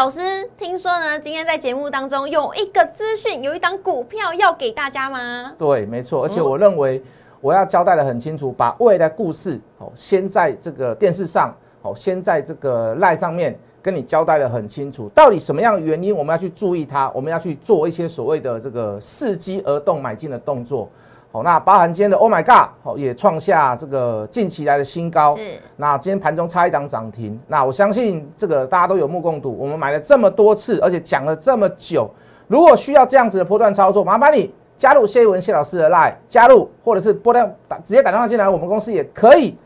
老师，听说呢，今天在节目当中有一个资讯，有一档股票要给大家吗？对，没错，而且我认为我要交代的很清楚，把未来故事哦，先在这个电视上哦，先在这个赖上面跟你交代的很清楚，到底什么样的原因我们要去注意它，我们要去做一些所谓的这个伺机而动买进的动作。好，那包含今天的 Oh my God，好也创下这个近期来的新高。是，那今天盘中差一档涨停。那我相信这个大家都有目共睹，我们买了这么多次，而且讲了这么久。如果需要这样子的波段操作，麻烦你加入谢文谢老师的 Line，加入或者是波段打直接打电话进来，我们公司也可以。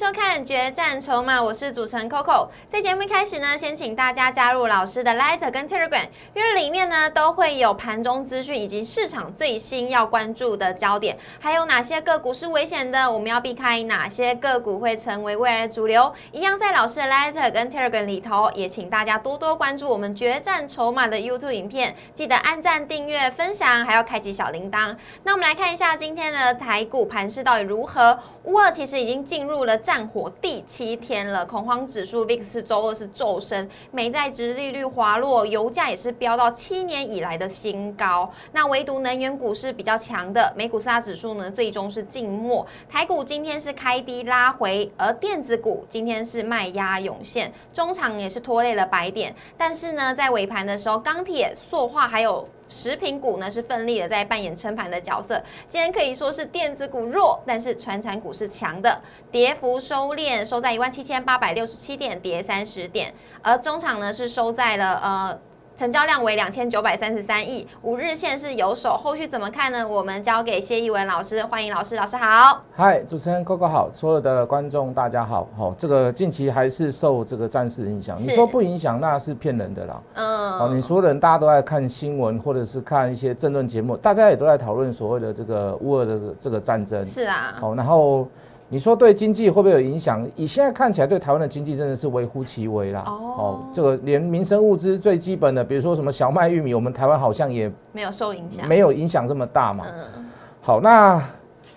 收看《决战筹码》，我是主持人 Coco。在节目一开始呢，先请大家加入老师的 Letter 跟 Telegram，因为里面呢都会有盘中资讯以及市场最新要关注的焦点，还有哪些个股是危险的，我们要避开哪些个股会成为未来的主流。一样在老师的 Letter 跟 Telegram 里头，也请大家多多关注我们《决战筹码》的 YouTube 影片，记得按赞、订阅、分享，还要开启小铃铛。那我们来看一下今天的台股盘势到底如何。乌二其实已经进入了战火第七天了，恐慌指数 VIX 周二是骤升，美债值利率滑落，油价也是飙到七年以来的新高。那唯独能源股是比较强的，美股四大指数呢最终是静默，台股今天是开低拉回，而电子股今天是卖压涌现，中场也是拖累了白点。但是呢，在尾盘的时候，钢铁、塑化还有食品股呢是奋力的在扮演撑盘的角色。今天可以说是电子股弱，但是传产股是强的，跌幅收敛，收在一万七千八百六十七点，跌三十点。而中场呢是收在了呃。成交量为两千九百三十三亿，五日线是有手，后续怎么看呢？我们交给谢义文老师，欢迎老师，老师好。嗨，主持人 Coco 好，所有的观众大家好。好，这个近期还是受这个战事影响，你说不影响那是骗人的啦。嗯，哦，你说人大家都在看新闻或者是看一些政论节目，大家也都在讨论所谓的这个乌俄的这个战争。是啊。好，然后。你说对经济会不会有影响？以现在看起来，对台湾的经济真的是微乎其微啦。哦，这个连民生物资最基本的，比如说什么小麦、玉米，我们台湾好像也没有受影响，没有影响这么大嘛。嗯。好，那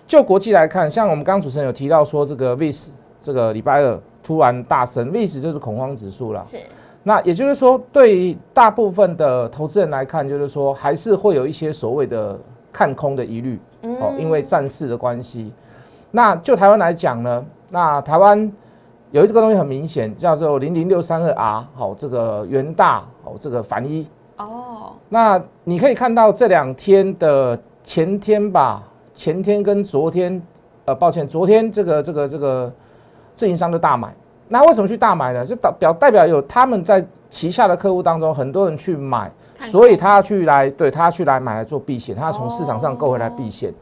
就国际来看，像我们刚刚主持人有提到说，这个 VIX 这个礼拜二突然大升，VIX 就是恐慌指数了。是。那也就是说，对于大部分的投资人来看，就是说还是会有一些所谓的看空的疑虑。哦，因为战事的关系。那就台湾来讲呢，那台湾有一个东西很明显，叫做零零六三二 R，好，这个元大，好，这个反一。哦。那你可以看到这两天的前天吧，前天跟昨天，呃，抱歉，昨天这个这个这个自营商的大买，那为什么去大买呢？就代表代表有他们在旗下的客户当中，很多人去买，所以他要去来，对他要去来买来做避险，他要从市场上购回来避险。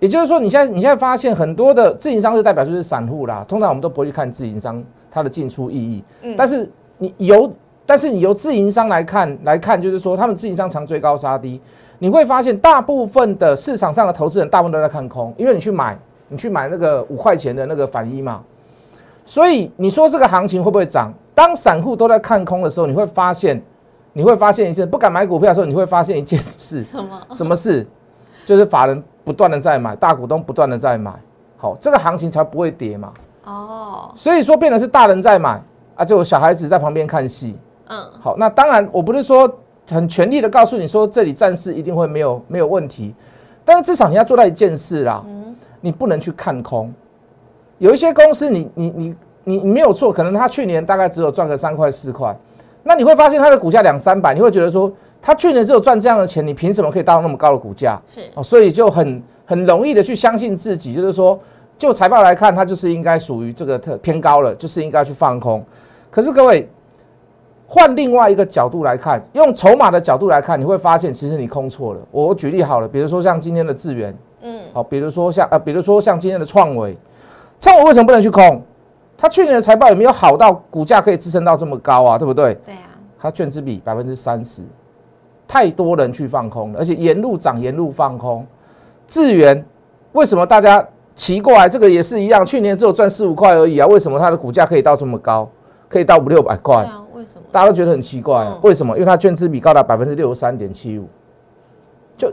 也就是说，你现在你现在发现很多的自营商是代表就是散户啦，通常我们都不会去看自营商它的进出意义。嗯，但是你由但是你由自营商来看来看，就是说他们自营商常追高杀低，你会发现大部分的市场上的投资人大部分都在看空，因为你去买你去买那个五块钱的那个反一嘛，所以你说这个行情会不会涨？当散户都在看空的时候，你会发现你会发现一件不敢买股票的时候，你会发现一件事，什么什么事？就是法人。不断的在买，大股东不断的在买，好，这个行情才不会跌嘛。哦，所以说变的是大人在买啊，就小孩子在旁边看戏。嗯，好，那当然我不是说很全力的告诉你说这里暂时一定会没有没有问题，但是至少你要做到一件事啦，嗯，你不能去看空。有一些公司你你你你你没有错，可能他去年大概只有赚个三块四块，那你会发现它的股价两三百，你会觉得说。他去年只有赚这样的钱，你凭什么可以到那么高的股价？是哦，所以就很很容易的去相信自己，就是说，就财报来看，它就是应该属于这个特偏高了，就是应该去放空。可是各位换另外一个角度来看，用筹码的角度来看，你会发现其实你空错了。我举例好了，比如说像今天的智源，嗯，好，比如说像呃，比如说像今天的创维，创维为什么不能去空？它去年的财报有没有好到股价可以支撑到这么高啊？对不对？对啊，它券资比百分之三十。太多人去放空了，而且沿路涨，沿路放空。智源为什么大家奇怪？这个也是一样，去年只有赚四五块而已啊，为什么它的股价可以到这么高？可以到五六百对块，啊，为什么？大家都觉得很奇怪，嗯为什么？因为它券资比高达百分之六十三点七五，就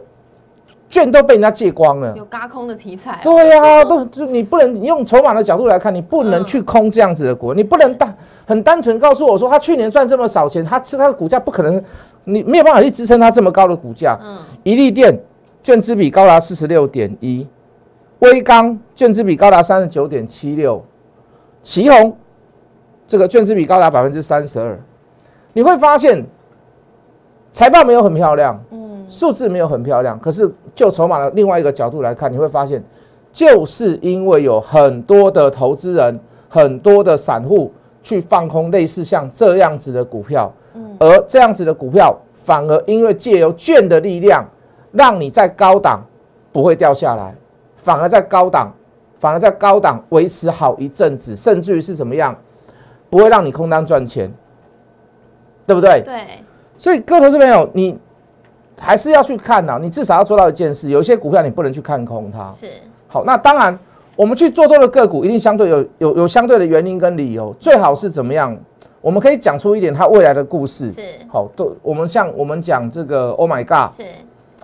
券都被人家借光了。有嘎空的题材哦，对呀、都就你不能你用筹码的角度来看，你不能去空这样子的股，你不能单很单纯告诉我说，他去年赚这么少钱，他吃他的股价不可能，你没有办法去支撑他这么高的股价。嗯，一利电券资比高达四十六点一，威刚券资比高达三十九点七六，旗宏这个券资比高达百分之三十二，你会发现财报没有很漂亮，嗯，数字没有很漂亮，可是就筹码的另外一个角度来看，你会发现，就是因为有很多的投资人、很多的散户去放空类似像这样子的股票，而这样子的股票反而因为借由券的力量，让你在高档不会掉下来，反而在高档，反而在高档维持好一阵子，甚至于是怎么样，不会让你空单赚钱，对不对？对，所以各位投资朋友，你还是要去看呐、你至少要做到一件事，有一些股票你不能去看空它。是，好，那当然，我们去做多的个股，一定相对有有有相对的原因跟理由，最好是怎么样？我们可以讲出一点它未来的故事。是，好，都我们像我们讲这个 Oh my God，是，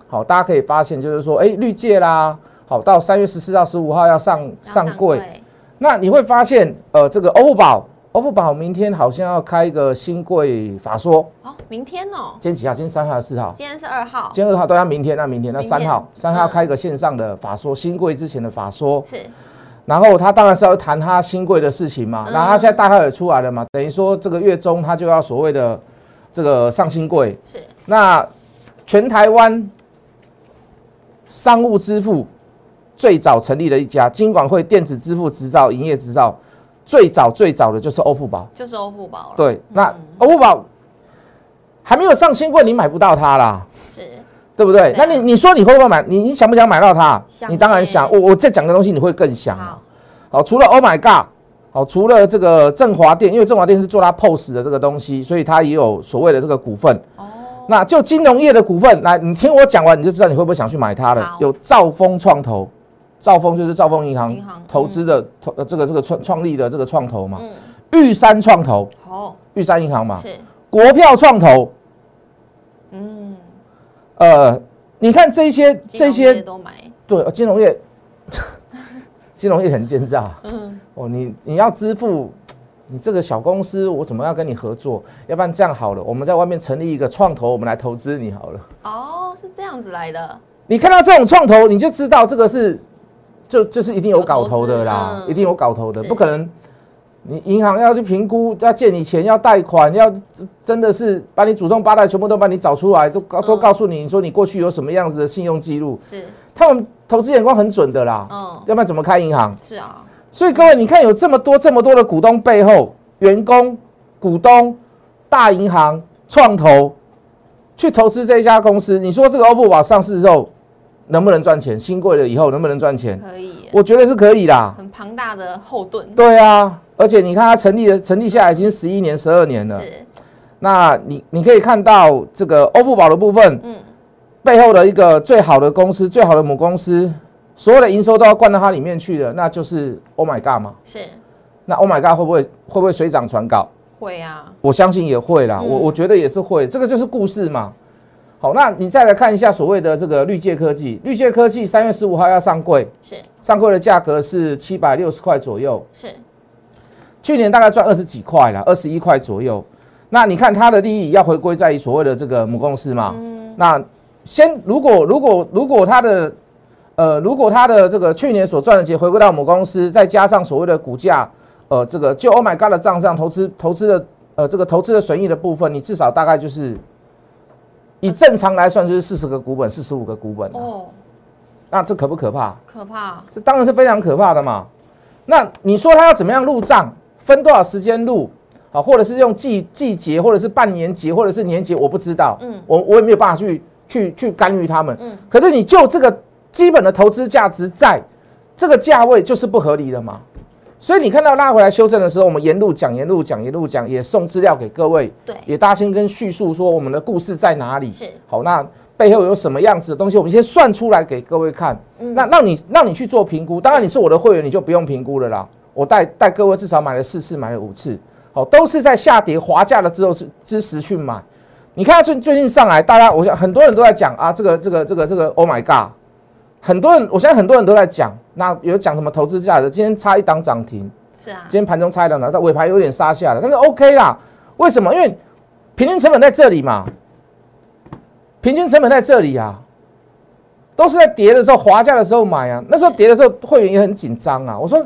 好，大家可以发现就是说，哎，绿界啦，好，到三月十四到十五号要上要上柜，那你会发现，呃，这个欧付宝，欧付宝明天好像要开一个新柜法说，哦，明天哦，今天几号？今天三号还是四号？今天是二号，今天二号，对，那明天，那明天，那三号，三号开一个线上的法说，新贵之前的法说，是，然后他当然是要谈他新贵的事情嘛，嗯。然后他现在大概也出来了嘛，等于说这个月中他就要所谓的这个上新贵，是，那全台湾商务支付最早成立的一家金管会电子支付执照营业执照最早最早的就是欧付宝，就是欧付宝了，对，那嗯欧付宝还没有上新贵，你买不到它啦。是，对不对？那你你说你会不会买？你你想不想买到它？想你当然想。我我在讲的东西你会更想嘛。好，除了 Oh my God，好，除了这个振华电，因为振华电是做它 POS 的这个东西，所以它也有所谓的这个股份。哦，那就金融业的股份，来，你听我讲完，你就知道你会不会想去买它了。有兆丰创投，兆丰就是兆丰银行投资的投呃这个这个创创立的这个创投嘛。嗯，玉山创投，好，玉山银行嘛。是，国票创投，嗯，呃，你看这些这些业都买，对，呃金融业，金融业很奸诈嗯，哦。你你要支付，你这个小公司，我怎么样跟你合作？要不然这样好了，我们在外面成立一个创投，我们来投资你好了。哦，是这样子来的，你看到这种创投，你就知道这个是，就就是一定有搞头的啦，一定有搞头的，不可能。你银行要去评估，要借你钱，要贷款，要真的是把你祖宗八代全部都把你找出来，都告都嗯。告诉你，你说你过去有什么样子的信用记录，是，他们投资眼光很准的啦，嗯，要不然怎么开银行？是啊，所以各位，你看有这么多这么多的股东背后，员工、股东、大银行、创投去投资这一家公司，你说这个欧付宝上市之后能不能赚钱？新贵了以后能不能赚钱？可以，我觉得是可以啦。很庞大的后盾，对啊，而且你看它成立了，成立下来已经十一年、十二年了。是，那你你可以看到这个欧付宝的部分嗯，背后的一个最好的公司、最好的母公司，所有的营收都要灌到它里面去的，那就是 Oh my God 嘛。是，那 Oh my God 会不会会不会水涨船高？会啊，我相信也会啦，嗯我我觉得也是会，这个就是故事嘛。好，那你再来看一下所谓的这个绿界科技，绿界科技三月十五号要上柜，是，上柜的价格是七百六十块左右，是，去年大概赚二十几块啦，二十一块左右。那你看它的利益要回归在于所谓的这个母公司嘛？嗯，那先如果如果如果它的呃如果它的这个去年所赚的钱回归到母公司，再加上所谓的股价，呃，这个就 Oh my God 的账上投资投资的呃这个投资的损益的部分，你至少大概就是以正常来算就是四十个股本，四十五个股本、啊，哦，那这可不可怕？可怕，这当然是非常可怕的嘛。那你说他要怎么样入账，分多少时间入？啊，或者是用季季节，或者是半年节，或者是年节，我不知道。嗯我我也没有办法去去去干预他们。嗯可是你就这个基本的投资价值在，这个价位就是不合理的嘛。所以你看到拉回来修正的时候，我们沿路讲，沿路讲，沿路讲，也送资料给各位，对，也大家先跟叙述说我们的故事在哪里。是，好，那背后有什么样子的东西，我们先算出来给各位看。嗯那让你让你去做评估，当然你是我的会员，你就不用评估了啦。我带带各位至少买了四次，买了五次。好，都是在下跌滑价了之后是之时去买。你看最最近上来，大家我想很多人都在讲啊，这个这个这个这个，Oh my God！很多人，我现在很多人都在讲，那有讲什么投资价值？今天差一档涨停，是啊，今天盘中差一档涨，但尾盘有点杀下来，但是 OK 啦。为什么？因为平均成本在这里嘛，平均成本在这里啊，都是在跌的时候滑价的时候买啊。那时候跌的时候，会员也很紧张啊。我说，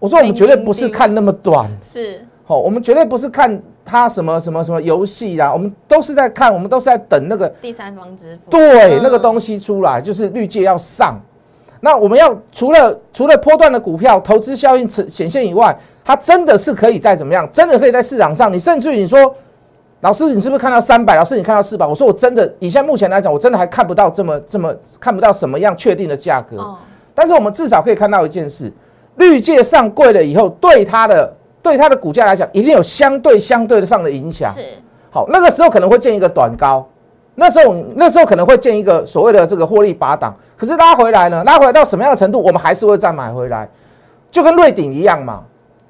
我说我们绝对不是看那么短，是，好，我们绝对不是看。他什么什么什么游戏啊？我们都是在看，我们都是在等那个第三方支付，对，那个东西出来，就是绿界要上。那我们要除了除了波段的股票投资效应显现以外，它真的是可以再怎么样？真的可以在市场上，你甚至于你说，老师你是不是看到三百？老师你看到四百？我说我真的，以现在目前来讲，我真的还看不到这么这么看不到什么样确定的价格。但是我们至少可以看到一件事，绿界上柜了以后，对它的。对它的股价来讲，一定有相对相对的上的影响。是好，那个时候可能会建一个短高，那时候那时候可能会建一个所谓的这个获利拔档。可是拉回来呢，拉回来到什么样的程度，我们还是会再买回来，就跟瑞鼎一样嘛。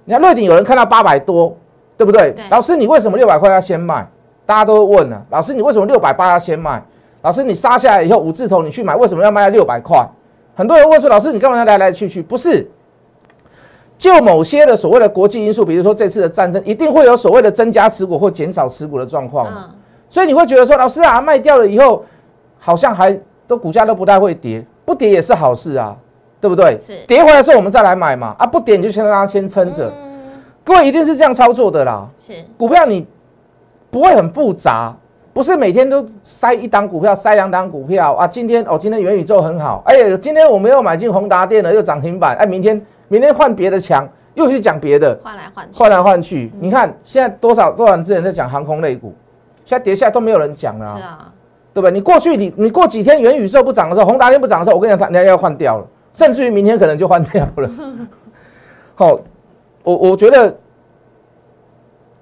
你看瑞鼎有人看到八百多，对不对？老师，你为什么六百块要先卖？大家都会问呢。老师，你为什么六百八要先卖？老师，你杀下来以后五字头你去买，为什么要卖到六百块？很多人问说，老师，你干嘛要来来去去？不是。就某些的所谓的国际因素，比如说这次的战争，一定会有所谓的增加持股或减少持股的状况所以你会觉得说，老师啊，卖掉了以后，好像还都股价都不太会跌，不跌也是好事啊，对不对？是跌回来的时候我们再来买嘛，啊，不跌你就先让它先撑着。各位一定是这样操作的啦。是股票你不会很复杂，不是每天都塞一档股票，塞两档股票啊。今天哦，今天元宇宙很好，哎，今天我们又买进宏达电了，又涨停板，哎，明天。明天换别的墙，又去讲别的，换来换去，换来换去。你看现在多少多少之前在讲航空类股，现在跌下来都没有人讲了，是啊，对不对？你过去你你过几天元宇宙不涨的时候，宏达电不涨的时候，我跟你讲，它人家要换掉了，甚至于明天可能就换掉了。好，我我觉得，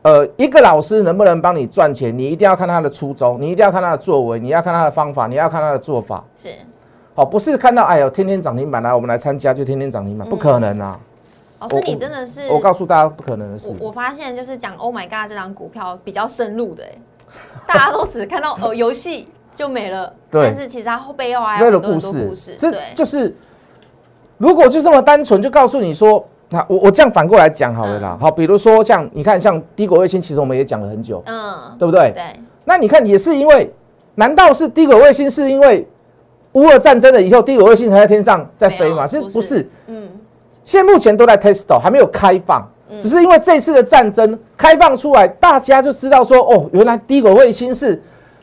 呃，一个老师能不能帮你赚钱，你一定要看他的初衷，你一定要看他的作为，你要看他的方法，你要看他的做法，是。好，不是看到哎呦，天天涨停板来，我们来参加就天天涨停板，不可能啊！老师，你真的是我告诉大家不可能的事。我发现就是讲 Oh my God 这张股票比较深入的哎，大家都只看到 哦游戏就没了，对。但是其实它后背后还有很多故事，这就是如果就这么单纯就告诉你说，那我我这样反过来讲好了啦。好，比如说像你看像低轨卫星，其实我们也讲了很久，嗯，对不对？对。那你看也是因为，难道是低轨卫星是因为？乌俄战争了以后，低轨卫星还在天上在飞嘛？是不是？嗯，现在目前都在 test，还没有开放。只是因为这次的战争开放出来，大家就知道说，哦，原来低轨卫星是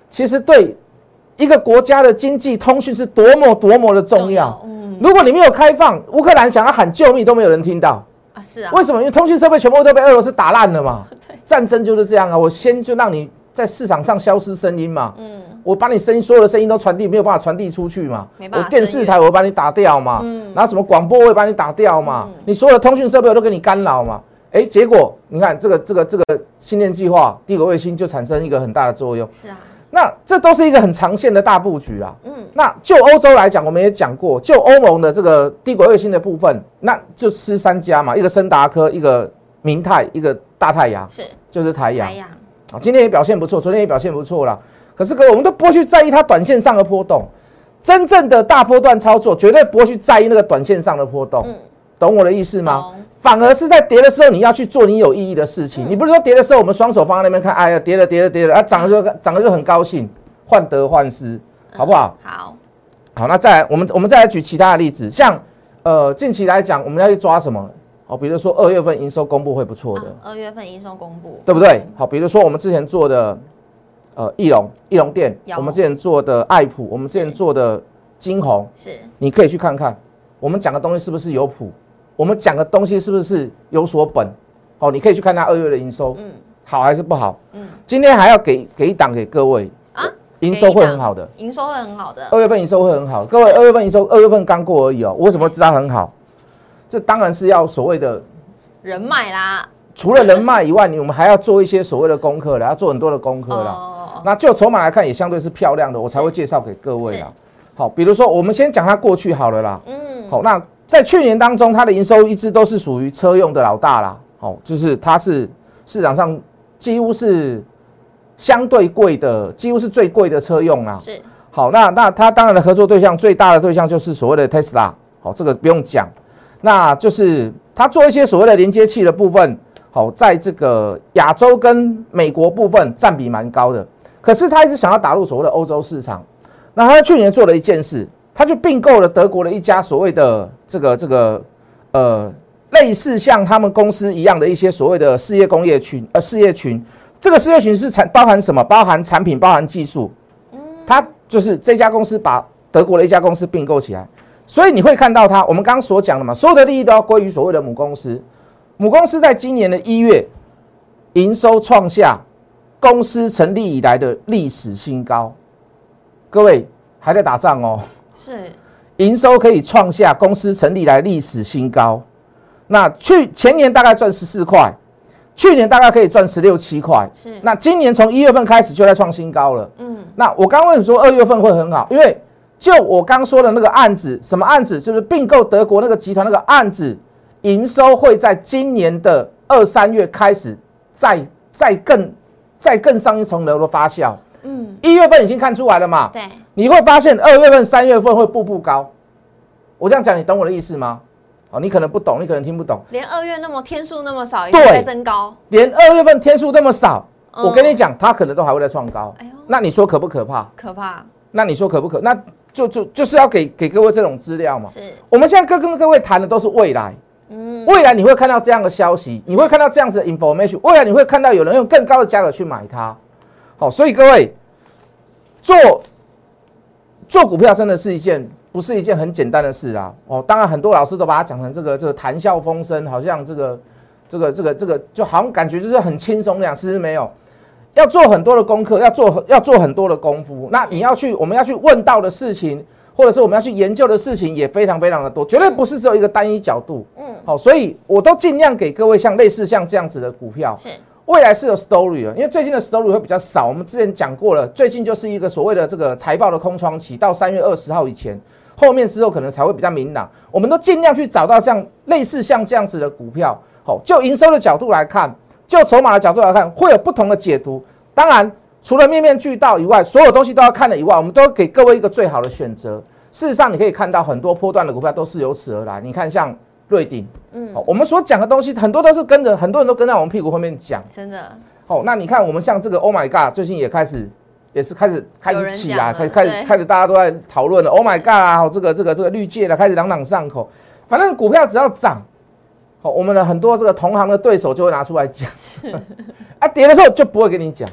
其实对一个国家的经济通讯是多么多么的重要。嗯，如果你没有开放，乌克兰想要喊救命都没有人听到啊！是啊，为什么？因为通讯设备全部都被俄罗斯打烂了嘛。战争就是这样啊！我先就让你在市场上消失声音嘛。嗯。我把你声音所有的声音都传递，没有办法传递出去嘛？我电视台我会把你打掉嘛？嗯，然后什么广播我会把你打掉嘛？你所有的通讯设备我都给你干扰嘛？哎，结果你看这个这个这个星链计划，帝国卫星就产生一个很大的作用。是啊，那这都是一个很长线的大布局啊。嗯，那就欧洲来讲，我们也讲过，就欧盟的这个帝国卫星的部分，那就吃三家嘛，一个森达科，一个明泰，一个大太阳，是就是太阳。啊，今天也表现不错，昨天也表现不错了。可是，哥，我们都不会去在意它短线上的波动，真正的大波段操作绝对不会去在意那个短线上的波动，懂我的意思吗？反而是在跌的时候，你要去做你有意义的事情。你不是说跌的时候，我们双手放在那边看，哎呀，跌了，跌了，跌了，啊，涨了就涨了就很高兴，患得患失，好不好？好，好，那再来，我们我们再来举其他的例子，像呃，近期来讲，我们要去抓什么？哦，比如说二月份营收公布会不错的，二月份营收公布，对不对？好，比如说我们之前做的。呃，翼龙、翼龙店，我们之前做的爱普，我们之前做的金红，是，你可以去看看，我们讲的东西是不是有谱，我们讲的东西是不是有所本，哦，你可以去看它二月的营收，嗯，好还是不好，嗯，今天还要给给一档给各位啊，营收会很好的，营收会很好的，二月份营收会很好，各位二月份营收二月份刚过而已哦，我为什么知道很好？这当然是要所谓的人脉啦，除了人脉以外，你我们还要做一些所谓的功课了，要做很多的功课了。那就筹码来看，也相对是漂亮的，我才会介绍给各位啦。好，比如说我们先讲它过去好了啦。嗯。好，那在去年当中，它的营收一直都是属于车用的老大啦。好，就是它是市场上几乎是相对贵的，几乎是最贵的车用啊。是好，那那它当然的合作对象最大的对象就是所谓的 Tesla，好，这个不用讲，那就是它做一些所谓的连接器的部分，好，在这个亚洲跟美国部分占比蛮高的，可是他一直想要打入所谓的欧洲市场，那他去年做了一件事，他就并购了德国的一家所谓的这个这个呃类似像他们公司一样的一些所谓的事业工业群呃事业群，这个事业群是产包含什么？包含产品，包含技术，他就是这家公司把德国的一家公司并购起来，所以你会看到他，我们刚刚所讲的嘛，所有的利益都要归于所谓的母公司。母公司在今年的一月营收创下公司成立以来的历史新高。各位还在打仗哦，是营收可以创下公司成立以来历史新高。那去前年大概赚十四块，去年大概可以赚十六七块。是那今年从一月份开始就在创新高了。嗯那我刚问你说二月份会很好？因为就我刚说的那个案子，什么案子？就是并购德国那个集团那个案子，营收会在今年的二三月开始再再更再更上一层楼的发酵。嗯，一月份已经看出来了嘛？对，你会发现二月份、三月份会步步高。我这样讲，你懂我的意思吗？哦，你可能不懂，你可能听不懂。连二月那么天数那么少，也对在增高。连二月份天数那么少，嗯我跟你讲，它可能都还会再创高。哎呦，那你说可不可怕？可怕，那你说可不可？那就就就是要给给各位这种资料嘛。是我们现在跟跟各位谈的都是未来，未来你会看到这样的消息，你会看到这样子的 information，未来你会看到有人用更高的价格去买它。好，所以各位做做股票真的是一件不是一件很简单的事啊。哦，当然很多老师都把它讲成这个这个谈笑风生，好像这个这个这个这个就好像感觉就是很轻松那样，其实没有。要做很多的功课，要做要做很多的功夫。那你要去，我们要去问到的事情，或者是我们要去研究的事情，也非常非常的多，绝对不是只有一个单一角度。嗯，好，所以我都尽量给各位像类似像这样子的股票，是未来是有 story 的，因为最近的 story 会比较少。我们之前讲过了，最近就是一个所谓的这个财报的空窗期，到三月二十号以前，后面之后可能才会比较明朗。我们都尽量去找到像类似像这样子的股票。好，就营收的角度来看，就筹码的角度来看，会有不同的解读。当然，除了面面俱到以外，所有东西都要看的以外，我们都给各位一个最好的选择。事实上，你可以看到很多波段的股票都是由此而来。你看，像瑞鼎，嗯好，我们所讲的东西很多都是跟着很多人都跟在我们屁股后面讲。真的好，那你看我们像这个 Oh my God，最近也开始也是开始开始起来，开开始开始大家都在讨论了 Oh my God 啊，好这个这个这个绿界了，开始朗朗上口。反正股票只要涨，好，我们的很多这个同行的对手就会拿出来讲，啊，跌的时候就不会跟你讲。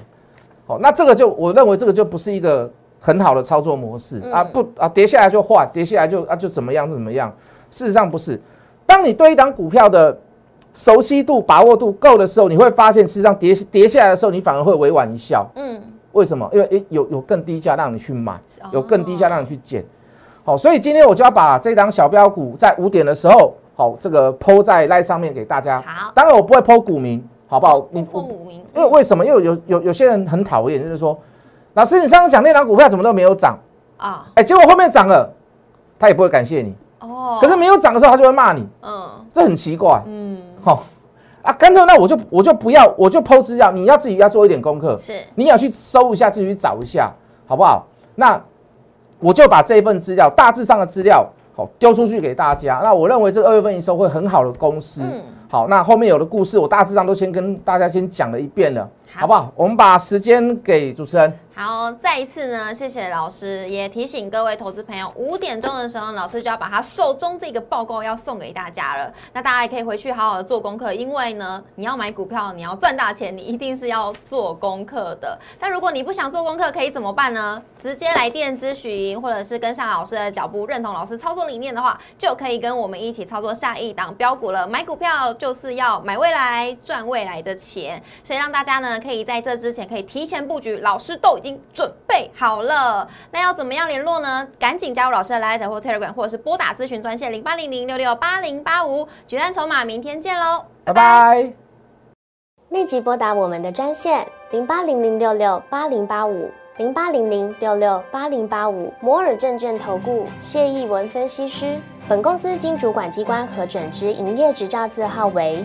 好，那这个就我认为这个就不是一个很好的操作模式、啊，嗯不啊，跌下来就换，跌下来就啊就怎么样就怎么样。事实上不是，当你对一档股票的熟悉度、把握度够的时候，你会发现，事实上跌跌下来的时候，你反而会委婉一笑。嗯为什么？因为诶有有更低价让你去买，哦有更低价让你去捡。好，所以今天我就要把这档小标股在五点的时候，好这个抛在赖上面给大家。好当然我不会抛股民，好不好？不破五名，因为为什么？因为有有有些人很讨厌，就是说，老师你上次讲那档股票怎么都没有涨，啊哎，结果后面涨了，他也不会感谢你。哦，可是没有涨的时候，他就会骂你，嗯这很奇怪。嗯好、啊，干脆那我就我就不要，我就剖资料，你要自己要做一点功课，是你也要去搜一下，自己去找一下，好不好？那我就把这一份资料，大致上的资料，好丢出去给大家。那我认为这二月份营收会很好的公司，嗯。好，那后面有的故事我大致上都先跟大家先讲了一遍了，好不好？我们把时间给主持人。好，再一次呢，谢谢老师，也提醒各位投资朋友，五点钟的时候，老师就要把他手中这个报告要送给大家了。那大家也可以回去好好的做功课，因为呢，你要买股票，你要赚大钱，你一定是要做功课的。但如果你不想做功课，可以怎么办呢？直接来电咨询，或者是跟上老师的脚步，认同老师操作理念的话，就可以跟我们一起操作下一档标股了。买股票就是要买未来，赚未来的钱，所以让大家呢可以在这之前可以提前布局，老师都已经准备好了。那要怎么样联络呢？赶紧加入老师的 Light 或 Telegram，或者是拨打咨询专线零八零零六六八零八五，决战筹码，明天见喽，拜拜。立即拨打我们的专线零八零零六六八零八五零八零零六六八零八五摩尔证券投顾谢义文分析师。本公司经主管机关核准之营业执照字号为